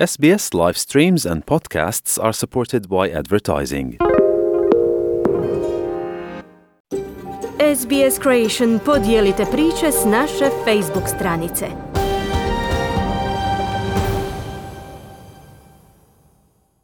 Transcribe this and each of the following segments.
SBS live streams and podcasts are supported by advertising. SBS Creation podijelite priče s naše Facebook stranice.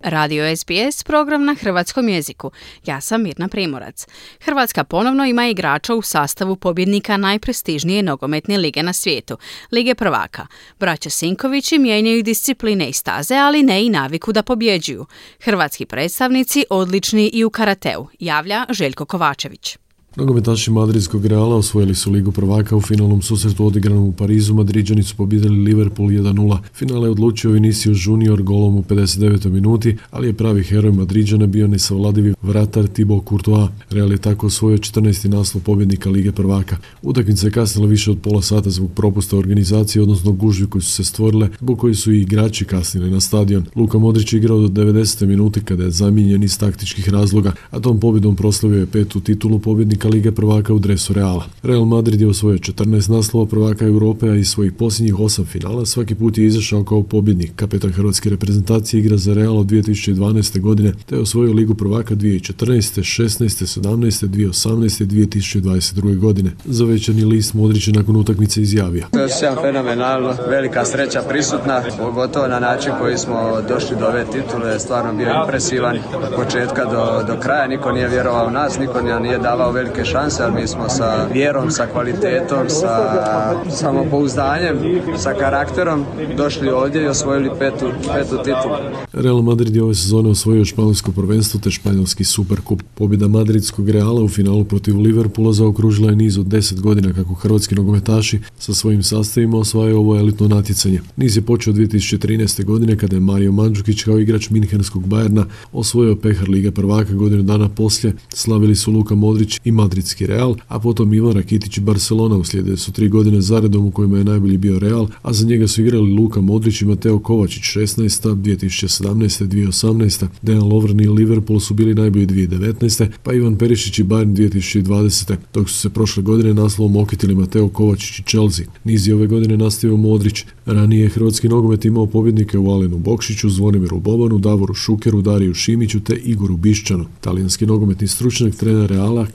Radio SBS, program na hrvatskom jeziku. Ja sam Mirna Primorac. Hrvatska ponovno ima igrača u sastavu pobjednika najprestižnije nogometne lige na svijetu, Lige prvaka. Braća Sinkovići mijenjaju discipline i staze, ali ne i naviku da pobjeđuju. Hrvatski predstavnici odlični i u karateu, javlja Željko Kovačević. Nogometaši Madridskog Reala osvojili su Ligu prvaka u finalnom susretu odigranom u Parizu. Madriđani su pobjedili Liverpool 1-0. Finale odlučio Vinicius Junior golom u 59. minuti, ali je pravi heroj Madriđana bio nesavladivi vratar Thibaut Courtois. Real je tako osvojio 14. naslov pobjednika Lige prvaka. Utakmica je kasnila više od pola sata zbog propusta organizacije, odnosno gužvi koji su se stvorile, zbog koji su i igrači kasnili na stadion. Luka Modrić je igrao do 90. minute kada je zamijenjen iz taktičkih razloga, a tom pobjedom proslavio je petu titulu pobjednika Lige prvaka u dresu Reala. Real Madrid je osvojio 14 naslova prvaka Europe, a iz svojih posljednjih osam finala svaki put je izašao kao pobjednik. Kapetan hrvatske reprezentacije igra za Real od 2012. godine, te je osvojio Ligu prvaka 2014. 16. 17. 2018. i 2022. godine. Za večerni list Modrić je nakon utakmice izjavio. To je sve fenomenalno, velika sreća prisutna, pogotovo na način koji smo došli do ove titule, stvarno bio impresivan od početka do, do kraja, niko nije vjerovao u nas, niko nije davao velike velike šanse, ali mi smo sa vjerom, sa kvalitetom, sa samopouzdanjem, sa karakterom došli ovdje i osvojili petu, petu titulu. Real Madrid je ove sezone osvojio španjolsko prvenstvo te španjolski superkup. Pobjeda madridskog Reala u finalu protiv Liverpoola zaokružila je niz od 10 godina kako hrvatski nogometaši sa svojim sastavima osvajaju ovo elitno natjecanje. Niz je počeo 2013. godine kada je Mario Mandžukić kao igrač Minhenskog Bajerna osvojio pehar Lige prvaka godinu dana poslije. Slavili su Luka Modrić i madridski Real, a potom Ivan Rakitić i Barcelona uslijedili su tri godine zaredom u kojima je najbolji bio Real, a za njega su igrali Luka Modrić i Mateo Kovačić 16. 2017. 2018. Dejan Lovren i Liverpool su bili najbolji 2019. pa Ivan Perišić i Bayern 2020. dok su se prošle godine naslovom okitili Mateo Kovačić i Chelsea. Niz je ove godine nastavio Modrić. Ranije je hrvatski nogomet imao pobjednike u Alenu Bokšiću, Zvonimiru Bobanu, Davoru Šukeru, Dariju Šimiću te Igoru Bišćanu. Talijanski nogometni stručnjak trener Reala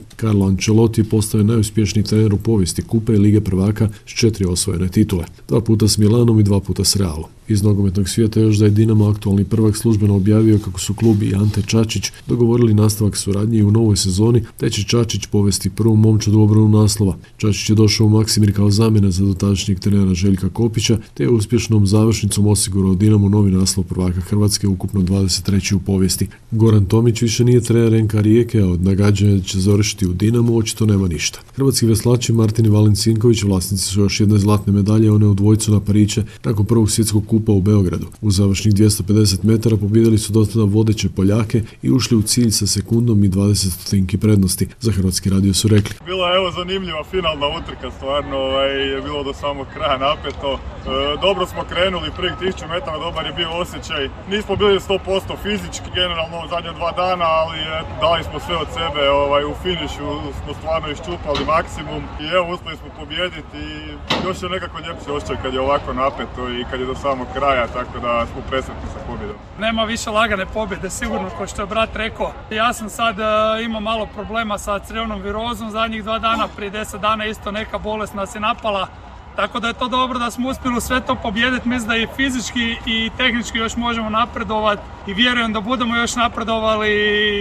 Carlo Ancelotti postaje najuspješniji trener u povijesti Kupe i Lige prvaka s četiri osvojene titule. Dva puta s Milanom i dva puta s Realom iz nogometnog svijeta još da je Dinamo aktualni prvak službeno objavio kako su klubi i Ante Čačić dogovorili nastavak suradnje u novoj sezoni, te će Čačić povesti prvu momčadu obranu naslova. Čačić je došao u Maksimir kao zamjena za dotačnjeg trenera Željka Kopića, te je uspješnom završnicom osigurao Dinamo novi naslov prvaka Hrvatske ukupno 23. u povijesti. Goran Tomić više nije trener NK Rijeke, a od nagađanja će završiti u Dinamo očito nema ništa. Hrvatski veslači Martin i Valencinković vlasnici su još jedne zlatne medalje, one u dvojcu na Pariće nakon prvog svjetskog kupa u Beogradu. U završnih 250 metara pobjedili su dotada vodeće Poljake i ušli u cilj sa sekundom i 20 stotinki prednosti. Za Hrvatski radio su rekli. Bila je evo zanimljiva finalna utrka, stvarno ovaj, je bilo do samog kraja napeto. E, dobro smo krenuli, prvih 1000 metara dobar je bio osjećaj. Nismo bili 100% fizički, generalno u zadnje dva dana, ali dali smo sve od sebe. Ovaj, u finišu smo stvarno iščupali maksimum i evo uspjeli smo pobijediti i još je nekako ljepši osjećaj kad je ovako napeto i kad je do samog kraja, tako da smo presretni sa pobjedom. Nema više lagane pobjede, sigurno, kao što je brat rekao. Ja sam sad uh, imao malo problema sa crevnom virozom, zadnjih dva dana, prije deset dana isto neka bolest nas je napala. Tako da je to dobro da smo uspjeli sve to pobijediti, mislim da i fizički i tehnički još možemo napredovati i vjerujem da budemo još napredovali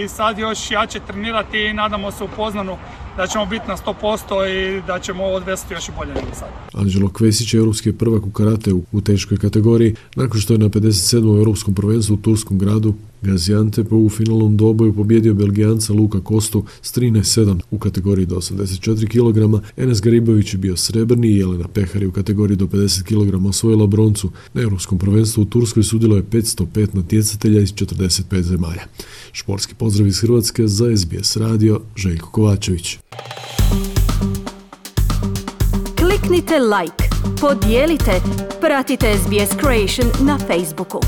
i sad još jače trenirati i nadamo se u Poznanu da ćemo biti na 100% i da ćemo odvesti još i bolje nego sad. Anđelo Kvesić je europski prvak u karate u teškoj kategoriji nakon što je na 57. europskom prvenstvu u Turskom gradu Gaziantepu u finalnom doboju pobjedio Belgijanca Luka Kostu s 13-7 u kategoriji do 84 kg, Enes Garibović je bio srebrni i Jelena Pehari u kategoriji do 50 kg osvojila broncu. Na europskom prvenstvu u Turskoj sudjelo je 505 natjecatelja iz 45 zemalja. Športski pozdrav iz Hrvatske za SBS radio Željko Kovačević. Kliknite like, podijelite, pratite SBS Creation na Facebooku.